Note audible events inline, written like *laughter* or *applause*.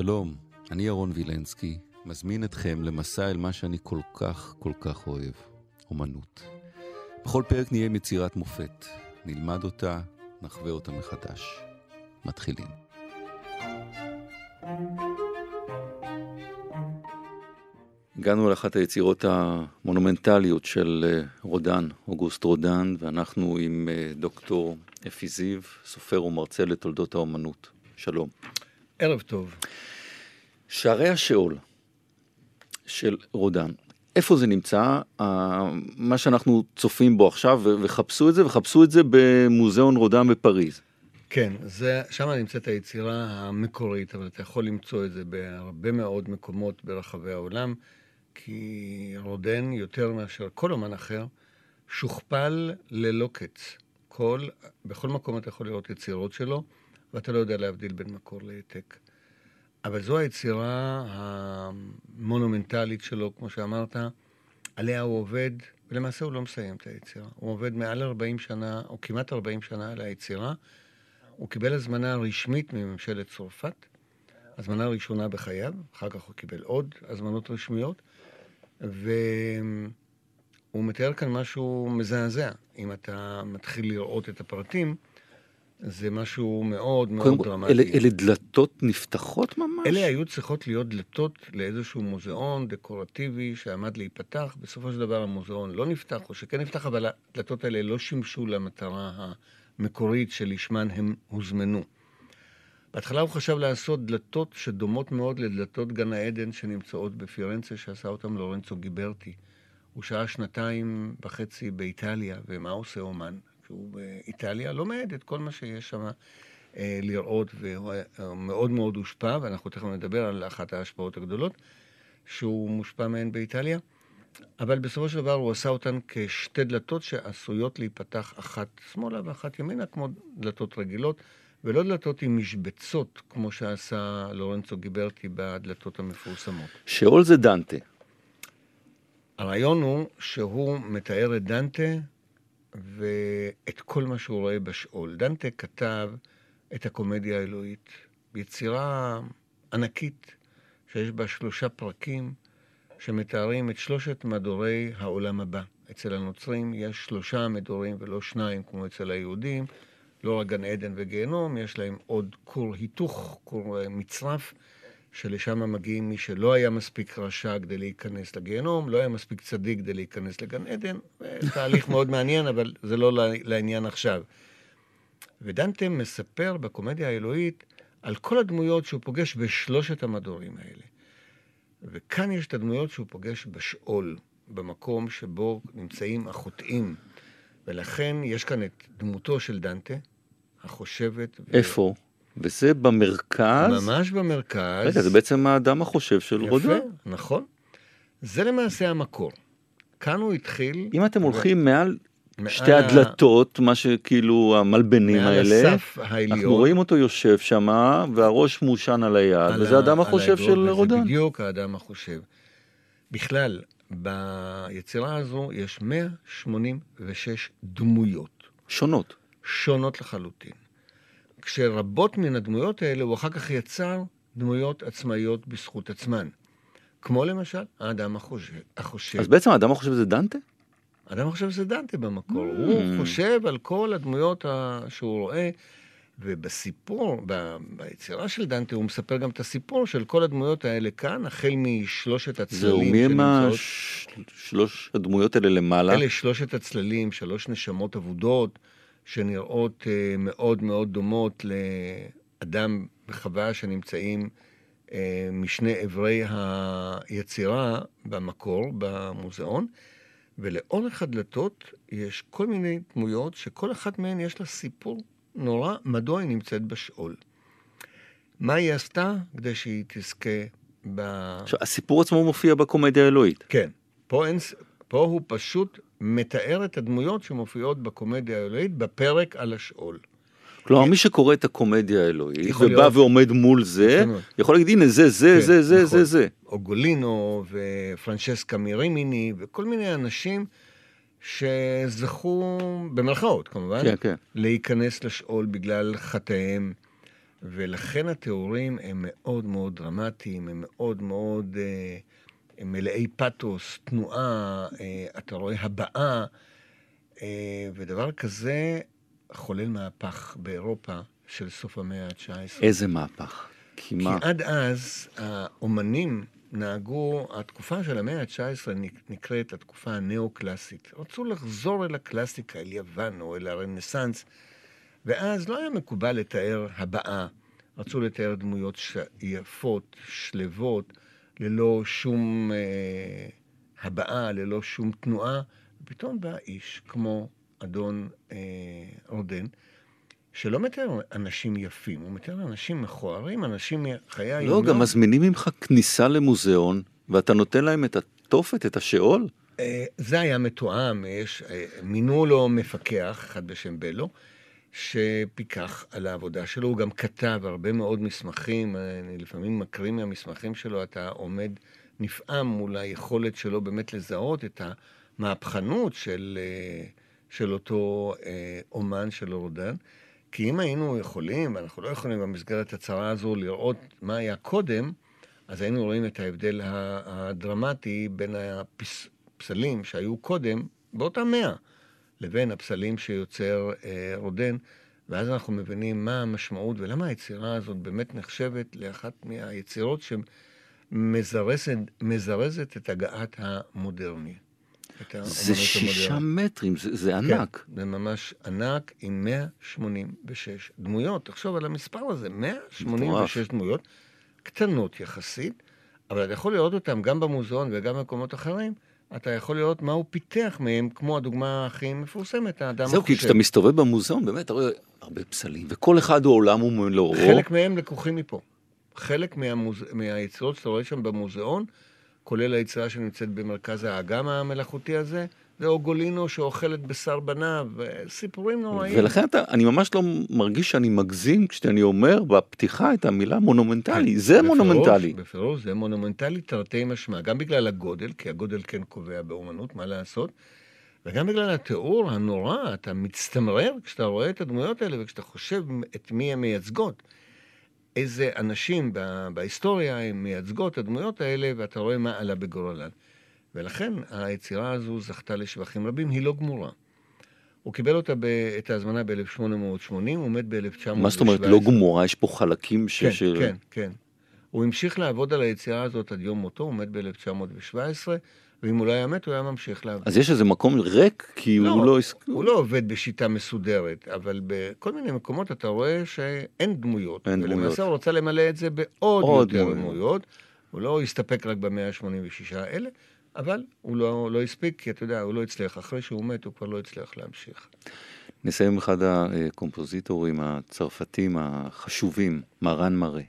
שלום, אני ירון וילנסקי, מזמין אתכם למסע אל מה שאני כל כך כל כך אוהב, אומנות. בכל פרק נהיה עם יצירת מופת, נלמד אותה, נחווה אותה מחדש. מתחילים. הגענו לאחת היצירות המונומנטליות של אה, רודן, אוגוסט רודן, ואנחנו עם אה, דוקטור אפי זיו, סופר ומרצה לתולדות האומנות. שלום. ערב טוב. שערי השאול של רודן, איפה זה נמצא? מה שאנחנו צופים בו עכשיו, וחפשו את זה, וחפשו את זה במוזיאון רודן בפריז. כן, זה, שם נמצאת היצירה המקורית, אבל אתה יכול למצוא את זה בהרבה מאוד מקומות ברחבי העולם, כי רודן, יותר מאשר כל אומן אחר, שוכפל ללא קץ. כל, בכל מקום אתה יכול לראות יצירות שלו, ואתה לא יודע להבדיל בין מקור להעתק. אבל זו היצירה המונומנטלית שלו, כמו שאמרת, עליה הוא עובד, ולמעשה הוא לא מסיים את היצירה. הוא עובד מעל 40 שנה, או כמעט 40 שנה על היצירה. הוא קיבל הזמנה רשמית מממשלת צרפת, הזמנה ראשונה בחייו, אחר כך הוא קיבל עוד הזמנות רשמיות, והוא מתאר כאן משהו מזעזע. אם אתה מתחיל לראות את הפרטים, זה משהו מאוד מאוד דרמטי. אלה, אלה דלתות נפתחות ממש? אלה היו צריכות להיות דלתות לאיזשהו מוזיאון דקורטיבי שעמד להיפתח. בסופו של דבר המוזיאון לא נפתח, או שכן נפתח, אבל הדלתות האלה לא שימשו למטרה המקורית שלשמן הם הוזמנו. בהתחלה הוא חשב לעשות דלתות שדומות מאוד לדלתות גן העדן שנמצאות בפירנצה, שעשה אותם לורנצו גיברטי. הוא שהה שנתיים וחצי באיטליה, ומה עושה אומן? שהוא באיטליה, לומד את כל מה שיש שם אה, לראות, והוא מאוד מאוד הושפע, ואנחנו תכף נדבר על אחת ההשפעות הגדולות, שהוא מושפע מהן באיטליה. אבל בסופו של דבר הוא עשה אותן כשתי דלתות שעשויות להיפתח אחת שמאלה ואחת ימינה, כמו דלתות רגילות, ולא דלתות עם משבצות, כמו שעשה לורנצו גיברטי בדלתות המפורסמות. שאול זה דנטה. הרעיון הוא שהוא מתאר את דנטה ואת כל מה שהוא רואה בשאול. דנטה כתב את הקומדיה האלוהית, יצירה ענקית שיש בה שלושה פרקים שמתארים את שלושת מדורי העולם הבא. אצל הנוצרים יש שלושה מדורים ולא שניים כמו אצל היהודים. לא רק גן עדן וגיהנום, יש להם עוד כור היתוך, כור מצרף. שלשם מגיעים מי שלא היה מספיק רשע כדי להיכנס לגיהנום, לא היה מספיק צדיק כדי להיכנס לגן עדן. תהליך *laughs* מאוד מעניין, אבל זה לא לעניין עכשיו. ודנטה מספר בקומדיה האלוהית על כל הדמויות שהוא פוגש בשלושת המדורים האלה. וכאן יש את הדמויות שהוא פוגש בשאול, במקום שבו נמצאים החוטאים. ולכן יש כאן את דמותו של דנטה, החושבת. איפה? ו... וזה במרכז. ממש במרכז. רגע, זה בעצם האדם החושב של יפה, רודן. יפה, נכון. זה למעשה המקור. כאן הוא התחיל... אם אתם הולכים מעל שתי הדלתות, מה שכאילו המלבנים האלה. אנחנו רואים אותו יושב שם, והראש מושן על היד, וזה האדם החושב של רודן. בדיוק האדם החושב. בכלל, ביצירה הזו יש 186 דמויות. שונות. שונות לחלוטין. כשרבות מן הדמויות האלה הוא אחר כך יצר דמויות עצמאיות בזכות עצמן. כמו למשל האדם החושב. החושב. אז בעצם האדם החושב זה דנטה? האדם החושב זה דנטה במקור. Mm. הוא חושב על כל הדמויות שהוא רואה, ובסיפור, ב... ביצירה של דנטה, הוא מספר גם את הסיפור של כל הדמויות האלה כאן, החל משלושת הצללים. זהו, מי הם השלוש הדמויות האלה למעלה? אלה שלושת הצללים, שלוש נשמות אבודות. שנראות אה, מאוד מאוד דומות לאדם וחווה שנמצאים אה, משני אברי היצירה במקור, במוזיאון, ולאורך הדלתות יש כל מיני דמויות שכל אחת מהן יש לה סיפור נורא, מדוע היא נמצאת בשאול. מה היא עשתה כדי שהיא תזכה ב... עכשיו, הסיפור עצמו מופיע בקומדיה האלוהית. כן. פה, אין, פה הוא פשוט מתאר את הדמויות שמופיעות בקומדיה האלוהית בפרק על השאול. כלומר, מי שקורא את הקומדיה האלוהית ובא ועומד מול זה, יכול להגיד, הנה, זה, זה, כן, זה, זה, זה, זה. אוגולינו ופרנצ'סקה מירימיני וכל מיני אנשים שזכו, במרכאות כמובן, כן, כן. להיכנס לשאול בגלל חטאיהם. ולכן התיאורים הם מאוד מאוד דרמטיים, הם מאוד מאוד אה, הם מלאי פתוס, תנועה, אה, אתה רואה הבעה, אה, ודבר כזה חולל מהפך באירופה של סוף המאה ה-19. איזה מהפך? כי מה? כי עד אז האומנים נהגו, התקופה של המאה ה-19 נקראת התקופה הנאו-קלאסית. רצו לחזור אל הקלאסיקה, אל יוון או אל הרנסאנס, ואז לא היה מקובל לתאר הבעה. רצו לתאר דמויות ש... יפות, שלוות, ללא שום אה, הבעה, ללא שום תנועה. ופתאום בא איש כמו אדון אה, רודן, שלא מתאר אנשים יפים, הוא מתאר אנשים מכוערים, אנשים מחיי היום. לא, גם מזמינים ממך כניסה למוזיאון, ואתה נותן להם את התופת, את השאול? אה, זה היה מתואם, יש, אה, מינו לו מפקח, אחד בשם בלו, שפיקח על העבודה שלו. הוא גם כתב הרבה מאוד מסמכים, אני לפעמים מקריא מהמסמכים שלו, אתה עומד נפעם מול היכולת שלו באמת לזהות את המהפכנות של, אה, של אותו אומן של אורדן. כי אם היינו יכולים, ואנחנו לא יכולים במסגרת הצהרה הזו לראות מה היה קודם, אז היינו רואים את ההבדל הדרמטי בין הפסלים שהיו קודם, באותה מאה, לבין הפסלים שיוצר אה, רודן, ואז אנחנו מבינים מה המשמעות ולמה היצירה הזאת באמת נחשבת לאחת מהיצירות שמזרזת את הגעת המודרני. זה שישה מטרים, זה, זה כן, ענק. כן, זה ממש ענק עם 186 דמויות. תחשוב על המספר הזה, 186 דמויות, קטנות יחסית, אבל אתה יכול לראות אותן גם במוזיאון וגם במקומות אחרים. אתה יכול לראות מה הוא פיתח מהם, כמו הדוגמה הכי מפורסמת, האדם החושב. זהו, כי כשאתה מסתובב במוזיאון, באמת, אתה רואה הרבה פסלים, וכל אחד הוא עולם ומלואו. חלק מהם לקוחים מפה. חלק מהמוז... מהיצירות שאתה רואה שם במוזיאון, כולל היצירה שנמצאת במרכז האגם המלאכותי הזה, זה אוגולינו שאוכלת בשר בניו, סיפורים נוראים. ולכן אתה, אני ממש לא מרגיש שאני מגזים כשאני אומר בפתיחה את המילה מונומנטלי, זה בפירוש, מונומנטלי. בפירוש, זה מונומנטלי תרתי משמע, גם בגלל הגודל, כי הגודל כן קובע באומנות, מה לעשות, וגם בגלל התיאור הנורא, אתה מצטמרר כשאתה רואה את הדמויות האלה וכשאתה חושב את מי הן מייצגות. איזה אנשים בהיסטוריה הם מייצגות הדמויות האלה, ואתה רואה מה עלה בגורלן. ולכן היצירה הזו זכתה לשבחים רבים, היא לא גמורה. הוא קיבל אותה, ב, את ההזמנה ב-1880, הוא מת ב-1917. מה זאת אומרת לא גמורה? יש פה חלקים ש... כן, ש... כן, כן. הוא המשיך לעבוד על היצירה הזאת עד יום מותו, הוא מת ב-1917. ואם הוא לא היה מת, הוא היה ממשיך לעבוד. אז יש איזה מקום ריק, כי לא, הוא לא... הוא לא עובד בשיטה מסודרת, אבל בכל מיני מקומות אתה רואה שאין דמויות. אין דמויות. ולמעשה הוא רוצה למלא את זה בעוד יותר דמויות. דמויות. הוא לא הסתפק רק ב-186 האלה, אבל הוא לא, לא הספיק, כי אתה יודע, הוא לא הצליח. אחרי שהוא מת, הוא כבר לא הצליח להמשיך. נסיים עם אחד הקומפוזיטורים הצרפתים החשובים, מרן מראה.